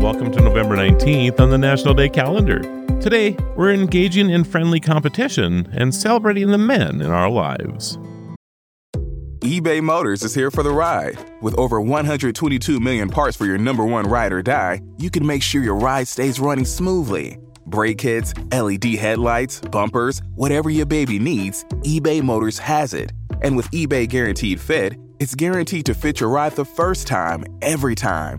Welcome to November 19th on the National Day calendar. Today, we're engaging in friendly competition and celebrating the men in our lives. eBay Motors is here for the ride. With over 122 million parts for your number one ride or die, you can make sure your ride stays running smoothly. Brake kits, LED headlights, bumpers, whatever your baby needs, eBay Motors has it. And with eBay Guaranteed Fit, it's guaranteed to fit your ride the first time, every time.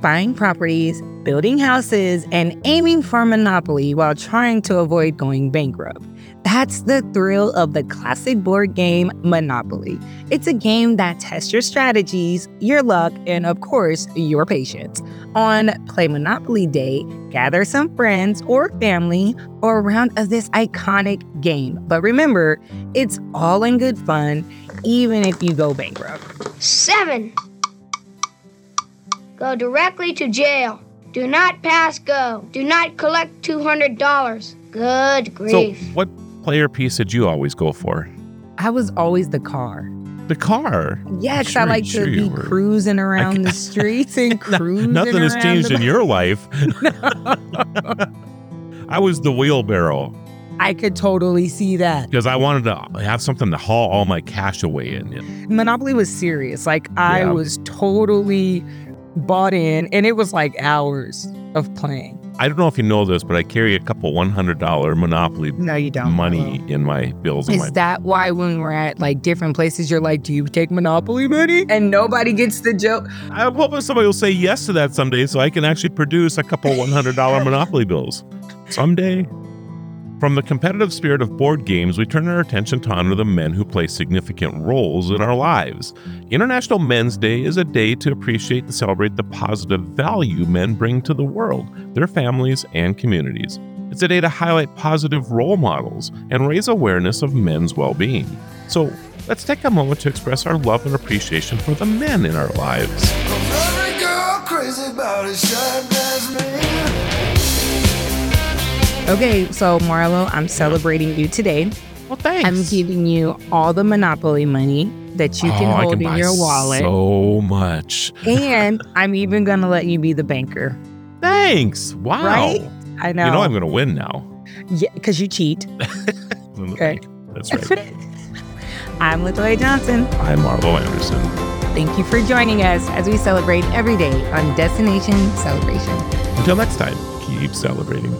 Buying properties, building houses, and aiming for monopoly while trying to avoid going bankrupt. That's the thrill of the classic board game Monopoly. It's a game that tests your strategies, your luck, and of course, your patience. On Play Monopoly Day, gather some friends or family for a round of this iconic game. But remember, it's all in good fun, even if you go bankrupt. Seven. Go directly to jail. Do not pass go. Do not collect $200. Good grief. So, grief. what player piece did you always go for? I was always the car. The car. Yeah, 'cause Sure- I like sure to be were. cruising around the streets and No- cruising Nothing has around changed the- in your life. I was the wheelbarrow I could totally see that. because I wanted to have something to haul all my cash away in. Monopoly was serious. Like I Yeah. was totally bought in, and it was like hours of playing. I don't know if you know this, but I carry a couple $100 Monopoly No, you don't. money in my bills. Is my that why when we're at like different places, you're like, "Do you take Monopoly money?" And nobody gets the joke. I'm hoping somebody will say yes to that someday so I can actually produce a couple $100 Monopoly bills. Someday. From the competitive spirit of board games, we turn our attention to honor the men who play significant roles in our lives. International Men's Day is a day to appreciate and celebrate the positive value men bring to the world, their families, and communities. It's a day to highlight positive role models and raise awareness of men's well being. So, let's take a moment to express our love and appreciation for the men in our lives. Okay, so Marlo, I'm celebrating you today. Well, thanks. I'm giving you all the Monopoly money that you can Oh, hold in buy your wallet. So much. and I'm even gonna let you be the banker. Thanks. Wow. Right? I know. You know I'm going to win now. yeah, because you cheat. Okay. That's right. I'm Latoya Johnson. I'm Marlo Anderson. Thank you for joining us as we celebrate every day on Destination Celebration. Until next time, keep celebrating.